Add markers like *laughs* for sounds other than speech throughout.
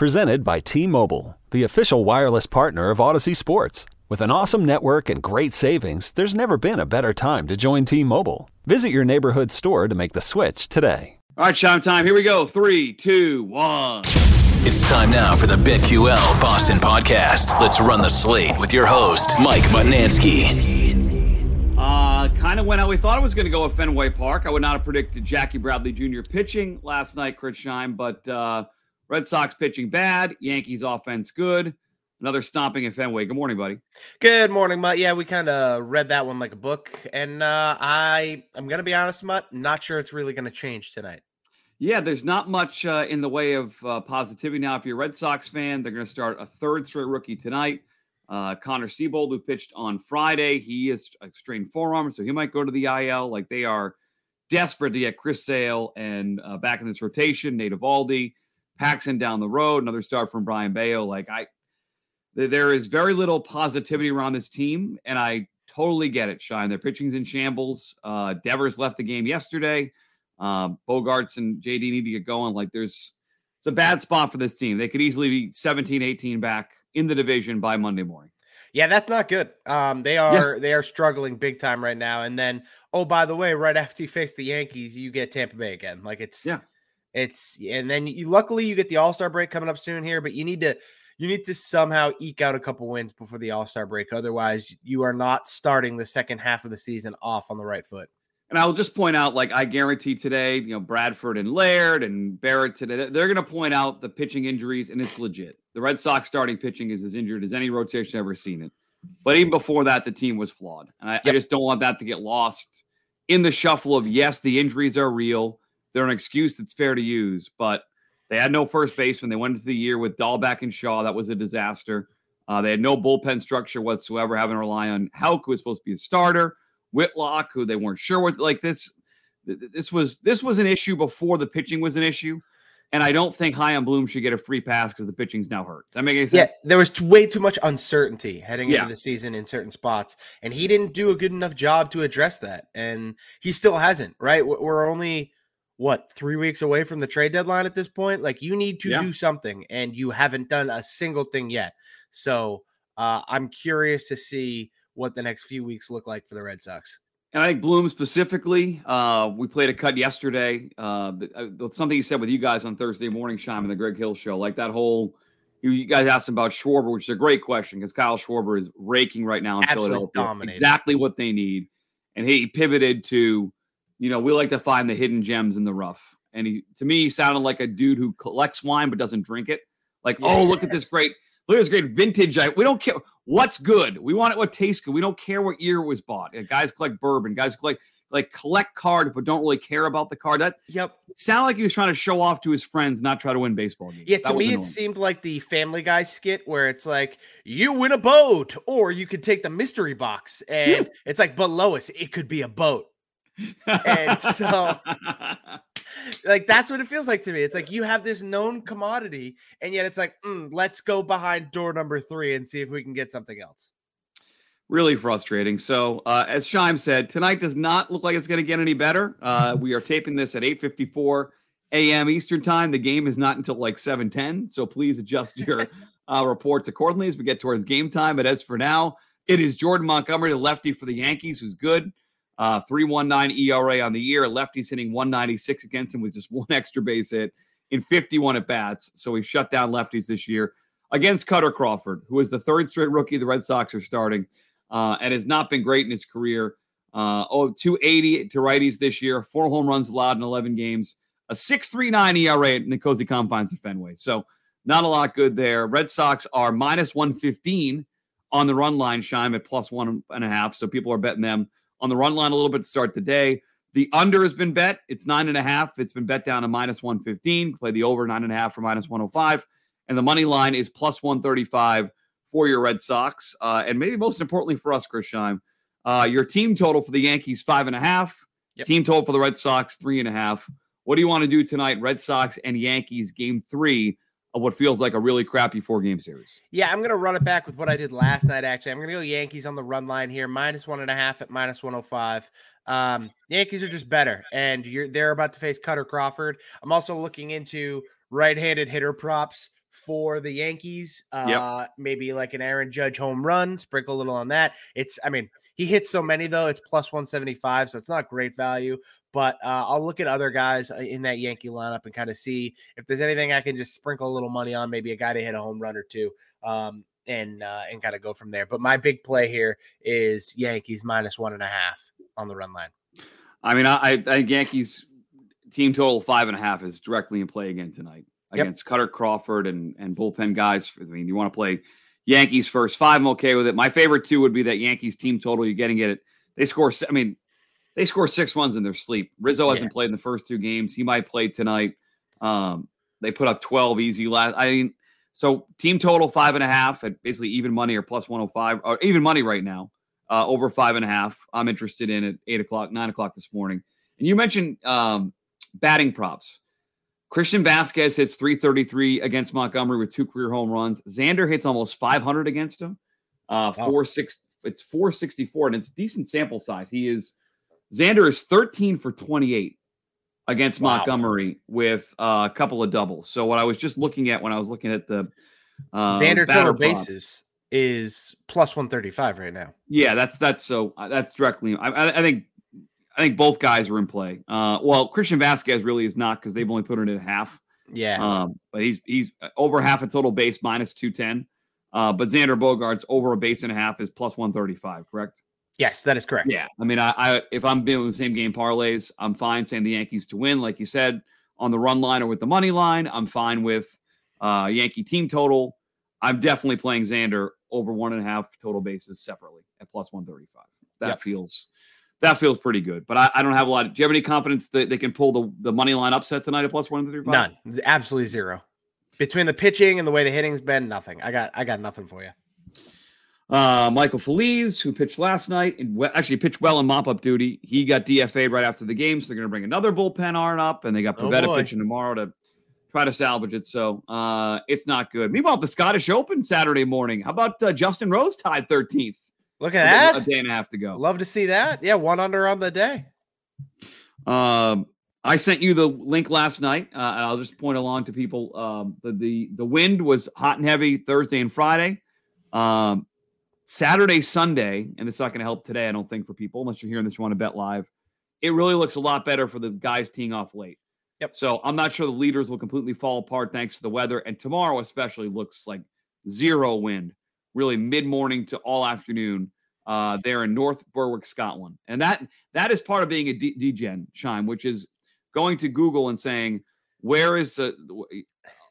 Presented by T-Mobile, the official wireless partner of Audacy Sports. With an awesome network and great savings, there's never been a better time to join T-Mobile. Visit your neighborhood store to make the switch today. All right, Scheim time. Here we go. Three, two, one. It's time now for the BetQL Boston podcast. Let's run the slate with your host, Mike Mutnansky. Uh, kind of went how we thought it was going to go at Fenway Park. I would not have predicted Jackie Bradley Jr. pitching last night, Chris Scheim, but uh, Red Sox pitching bad, Yankees offense good. Another stomping at Fenway. Good morning, buddy. Good morning, Mut. Yeah, we kind of read that one like a book, and uh, I I'm gonna be honest, Mut. Not sure it's really gonna change tonight. Yeah, there's not much uh, in the way of uh, positivity now. If you're a Red Sox fan, they're going to start a third straight rookie tonight. Uh, Connor Seabold, who pitched on Friday, he is a strained forearm, so he might go to the IL. Like they are desperate to get Chris Sale and uh, back in this rotation. Nate Eovaldi, Paxton down the road, another start from Brayan Bello. Like I, there is very little positivity around this team, and I totally get it. Scheim, their pitching's in shambles. Uh, Devers left the game yesterday. Um, Bogaerts and JD need to get going. Like there's it's a bad spot for this team. They could easily be 17, 18 back in the division by Monday morning. Yeah, that's not good. Um, they are yeah. they are struggling big time right now. And then, oh, by the way, right after you face the Yankees, you get Tampa Bay again. Like it's yeah, it's and then you luckily you get the All Star break coming up soon here, but you need to you need to somehow eke out a couple wins before the All Star break. Otherwise, you are not starting the second half of the season off on the right foot. And I'll just point out, like I guarantee today, you know, Bradford and Laird and Barrett today, they're going to point out the pitching injuries, and it's legit. The Red Sox starting pitching is as injured as any rotation I've ever seen it. But even before that, the team was flawed, and I, yep. I just don't want that to get lost in the shuffle of yes, the injuries are real. They're an excuse that's fair to use, but they had no first baseman. They went into the year with Dalbec and Shaw. That was a disaster. Uh, they had no bullpen structure whatsoever, having to rely on Houck, who was supposed to be a starter. Whitlock, who they weren't sure what like this. This was this was an issue before the pitching was an issue, and I don't think Chaim Bloom should get a free pass because the pitching's now hurt. Does that make any sense? Yeah, there was way too much uncertainty heading yeah. into the season in certain spots, and he didn't do a good enough job to address that, and he still hasn't. Right? We're only what three weeks away from the trade deadline at this point. Like you need to yeah. do something, and you haven't done a single thing yet. So uh, I'm curious to see what the next few weeks look like for the Red Sox. And I think Bloom specifically, uh, we played a cut yesterday. Uh, uh something he said with you guys on Thursday morning, Scheim, in the Greg Hill show, like that whole. You, you guys asked him about Schwarber, which is a great question because Kyle Schwarber is raking right now in Absolutely Philadelphia. Dominated. Exactly what they need, and he pivoted to, you know, we like to find the hidden gems in the rough. And he, to me, he sounded like a dude who collects wine but doesn't drink it. Like, yeah. oh, look at this great Look at this great vintage. I, we don't care what's good. We want it what tastes good. We don't care what year it was bought. guys collect bourbon. Guys collect like collect cards, but don't really care about the card. That yep. Sound like he was trying to show off to his friends, not try to win baseball games. Yeah, to me it seemed like the Family Guy skit where it's like you win a boat, or you could take the mystery box, and yeah. it's like, but Lois, it could be a boat. And so *laughs* like that's what it feels like to me. It's like you have this known commodity, and yet it's like, mm, let's go behind door number three and see if we can get something else. Really frustrating. So, uh, as Scheim said, tonight does not look like it's going to get any better. Uh, we are taping this at 8:54 a.m. Eastern time. The game is not until like 7:10, so please adjust your *laughs* uh, reports accordingly as we get towards game time. But as for now, it is Jordan Montgomery, the lefty for the Yankees, who's good. Uh, 319 ERA on the year. Lefty's hitting 196 against him with just one *laughs* extra base hit in 51 at bats. So he shut down lefties this year. against Kutter Crawford, who is the third straight rookie the Red Sox are starting uh, and has not been great in his career. Uh, oh, 280 to righties this year, four home runs allowed in 11 games, a 6.39 ERA in the cozy confines of Fenway. So not a lot good there. Red Sox are minus 115 on the run line, Scheim at plus one and a half. So people are betting them on the run line a little bit to start the day. The under has been bet. It's nine and a half. It's been bet down to minus 115. Play the over nine and a half for minus 105. And the money line is plus 135 for your Red Sox. Uh, and maybe most importantly for us, Chris Scheim, uh, your team total for the Yankees, five and a half. Yep. Team total for the Red Sox, three and a half. What do you want to do tonight, Red Sox and Yankees, game three of what feels like a really crappy four game series? Yeah, I'm going to run it back with what I did last night, actually. I'm going to go Yankees on the run line here, minus one and a half at minus 105. Um, Yankees are just better, and you're they're about to face Kutter Crawford. I'm also looking into right handed hitter props for the Yankees. Uh, yep. maybe like an Aaron Judge home run, sprinkle a little on that. It's, I mean, he hits so many though, it's plus 175, so it's not great value. But uh, I'll look at other guys uh, in that Yankee lineup and kind of see if there's anything I can just sprinkle a little money on, maybe a guy to hit a home run or two. Um, and uh, and kind of go from there. But my big play here is Yankees minus one and a half on the run line. I mean, I, I think Yankees team total five and a half is directly in play again tonight against yep. Kutter Crawford and and bullpen guys. I mean, you want to play Yankees first five. I'm okay with it. My favorite two would be that Yankees team total. You're getting it. They score. I mean, they score six ones in their sleep. Rizzo hasn't played in the first two games. He might play tonight. Um, they put up 12 easy last. I mean, so team total five and a half at basically even money or plus 105 or even money right now. Uh, over five and a half. I'm interested in at eight o'clock, nine o'clock this morning. And you mentioned um, batting props. Christian Vasquez hits 333 against Montgomery with two career home runs. Xander hits almost 500 against him. Uh, wow. four six, it's 464, and it's decent sample size. He is Xander is 13 for 28 against wow. Montgomery with uh, a couple of doubles. So what I was just looking at when I was looking at the uh, Xander total bases is plus 135 right now. Yeah, that's that's so uh, that's directly. I, I think I think both guys are in play. Uh, well, Christian Vasquez really is not because they've only put it in half. Yeah. Um, but he's he's over half a total base minus two ten. Uh, but Xander Bogaerts over a base and a half is plus one thirty five. Correct. Yes, that is correct. Yeah. I mean, I, I if I'm being the same game parlays, I'm fine saying the Yankees to win, like you said, on the run line or with the money line. I'm fine with uh, Yankee team total. I'm definitely playing Xander over one and a half total bases separately at plus one thirty five. That yep. feels that feels pretty good. But I, I, don't have a lot. Of, do you have any confidence that they can pull the, the money line upset tonight at plus one thirty five? None. Absolutely zero. Between the pitching and the way the hitting's been, nothing. I got I got nothing for you. Uh, Michael Feliz, who pitched last night and actually pitched well in mop up duty, he got DFA'd right after the game, so they're going to bring another bullpen arm up, and they got oh, Pivetta oh pitching tomorrow to try to salvage it. So uh, it's not good. Meanwhile, the Scottish Open Saturday morning. How about uh, Justin Rose tied 13th? Look at that. A day and a half to go. Love to see that. Yeah, one under on the day. Um, I sent you the link last night, uh, and I'll just point along to people. Um, the, the the wind was hot and heavy Thursday and Friday. Um, Saturday, Sunday, and it's not going to help today, I don't think, for people unless you're hearing this. You want to bet live. It really looks a lot better for the guys teeing off late. Yep. So I'm not sure the leaders will completely fall apart thanks to the weather, and tomorrow especially looks like zero wind really mid morning to all afternoon uh, there in North Berwick, Scotland. And that that is part of being a D- DGen Scheim, which is going to Google and saying, where is the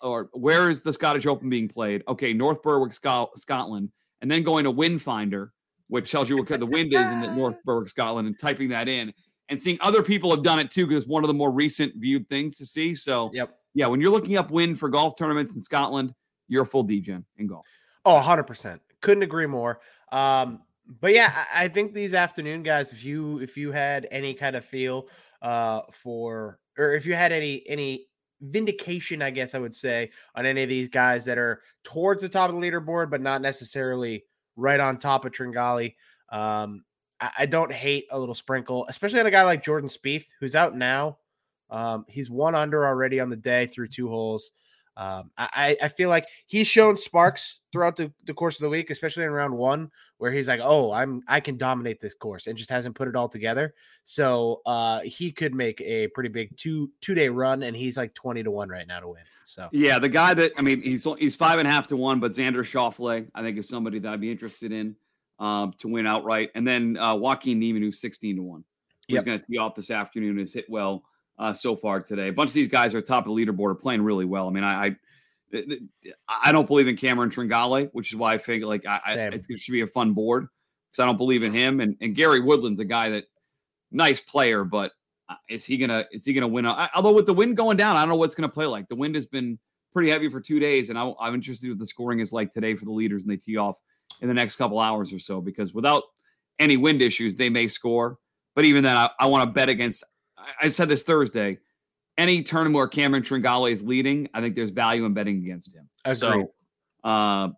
or where is the Scottish Open being played? Okay, North Berwick, Scotland, and then going to Wind Finder, which tells you what the wind is in the *laughs* North Berwick, Scotland, and typing that in and seeing other people have done it too because it's one of the more recent viewed things to see. So, yep. yeah, when you're looking up wind for golf tournaments in Scotland, you're a full DGen in golf. Oh, 100%. Couldn't agree more. Um, but yeah, I, I think these afternoon guys, if you if you had any kind of feel uh for or if you had any any vindication, I guess I would say, on any of these guys that are towards the top of the leaderboard, but not necessarily right on top of Tringale. Um, I, I don't hate a little sprinkle, especially on a guy like Jordan Spieth, who's out now. Um, he's one under already on the day through two holes. Um, I, I feel like he's shown sparks throughout the, the course of the week, especially in round one, where he's like, "Oh, I'm I can dominate this course," and just hasn't put it all together. So uh, he could make a pretty big two two day run, and he's like twenty to one right now to win. So yeah, the guy that I mean, he's he's five and a half to one, but Xander Schauffele, I think, is somebody that I'd be interested in um, to win outright, and then uh, Joaquin Niemann, who's sixteen to one. He's yep. going to tee off this afternoon. Has hit well uh, so far today. A bunch of these guys are top of the leaderboard, are playing really well. I mean, I, I I don't believe in Cameron Tringale, which is why I think like I, I it should be a fun board because I don't believe in him. And, and Gary Woodland's a guy that nice player, but uh, is he gonna is he gonna win? I, although with the wind going down, I don't know what's gonna play like. The wind has been pretty heavy for two days, and I, I'm interested what the scoring is like today for the leaders, and they tee off in the next couple hours or so because without any wind issues, they may score. But even then, I, I want to bet against. I said this Thursday any tournament where Cameron Tringale is leading, I think there's value in betting against him. Agreed. So, uh,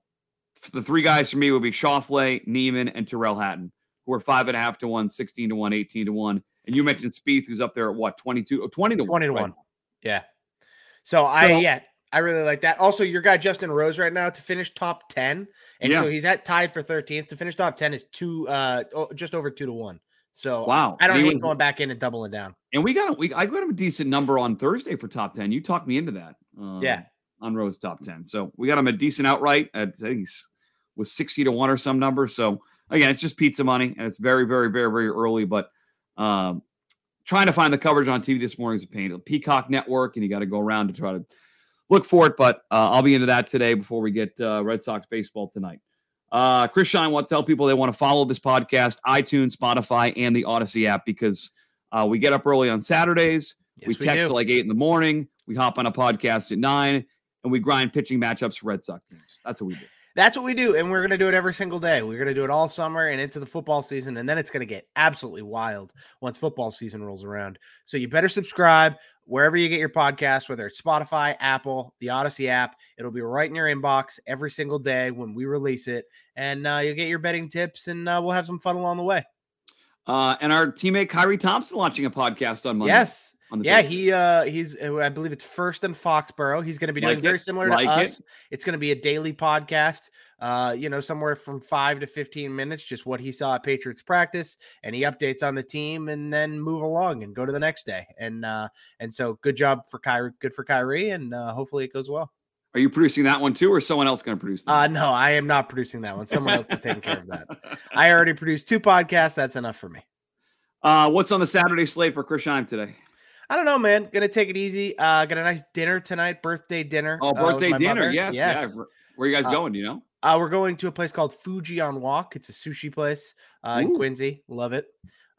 the three guys for me would be Schauffele, Niemann, and Tyrrell Hatton, who are five and a half to one, 16 to one, 18 to one. And you mentioned Spieth, who's up there at what, 22, 20 to 20 to one. Yeah. So, so I, yeah, I really like that. Also, your guy Justin Rose right now to finish top 10. And yeah. so he's at tied for 13th. To finish top 10 is two, uh, just over two to one. So wow, I don't hate going back in and doubling down. And we got a, we I got him a decent number on Thursday for top ten. You talked me into that. Um, yeah, on Rose top ten. So we got him a decent outright. At, I think he's was sixty to one or some number. So again, it's just pizza money, and it's very very very very early. But um, trying to find the coverage on TV this morning is a pain. The Peacock Network, and you got to go around to try to look for it. But uh, I'll be into that today before we get uh, Red Sox baseball tonight. Uh, Chris Scheim want to tell people they want to follow this podcast, iTunes, Spotify, and the Audacy app because uh, we get up early on Saturdays. Yes, we text we like eight in the morning. We hop on a podcast at nine, and we grind pitching matchups for Red Sox games. That's what we do. That's what we do, and we're going to do it every single day. We're going to do it all summer and into the football season, and then it's going to get absolutely wild once football season rolls around. So you better subscribe wherever you get your podcast, whether it's Spotify, Apple, the Audacy app. It'll be right in your inbox every single day when we release it, and uh, you'll get your betting tips, and uh, we'll have some fun along the way. Uh, and our teammate Kyrie Thompson launching a podcast on Monday. Yes. yeah, he uh he's uh, I believe it's first in Foxborough. He's going to be doing like very similar like to us. It. It's going to be a daily podcast uh, you know, somewhere from five to 15 minutes, just what he saw at Patriots practice, and he updates on the team and then move along and go to the next day. And uh, and so good job for Kyrie, good for Kyrie, and uh, hopefully it goes well. Are you producing that one too, or someone else going to produce that? Uh, no, I am not producing that one. Someone else is taking care of that. I already produced two podcasts. That's enough for me. Uh, what's on the Saturday slate for Chris Scheim today? I don't know, man. Gonna take it easy. Uh, got a nice dinner tonight, birthday dinner. Oh, uh, birthday uh, dinner. Mother. Yes, yes. Yeah. Where are you guys uh, going? Do you know? Uh, we're going to a place called Fuji on Walk. It's a sushi place uh, in Quincy. Love it.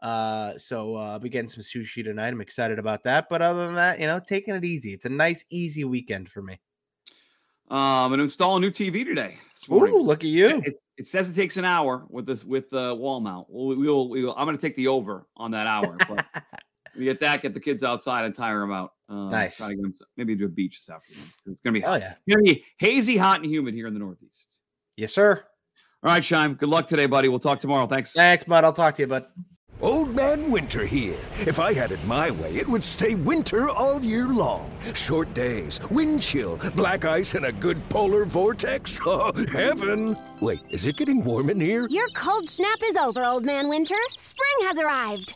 Uh, so uh, I'll be getting some sushi tonight. I'm excited about that. But other than that, you know, taking it easy. It's a nice, easy weekend for me. Um, and install a new TV today. Ooh, look at you. It, it, says it takes an hour with this with the wall mount. We'll, we'll, we'll I'm going to take the over on that hour. But *laughs* we get that, get the kids outside and tire them out. Uh, nice. Try to get them, maybe to a beach this afternoon. It's going to be. Oh, yeah. It's going to be hazy, hot, and humid here in the Northeast. Yes, sir. All right, Scheim. Good luck today, buddy. We'll talk tomorrow. Thanks. Thanks, bud. I'll talk to you, bud. Old Man Winter here. If I had it my way, it would stay winter all year long. Short days, wind chill, black ice, and a good polar vortex. *laughs* Oh, heaven! Wait, is it getting warm in here? Your cold snap is over, Old Man Winter. Spring has arrived.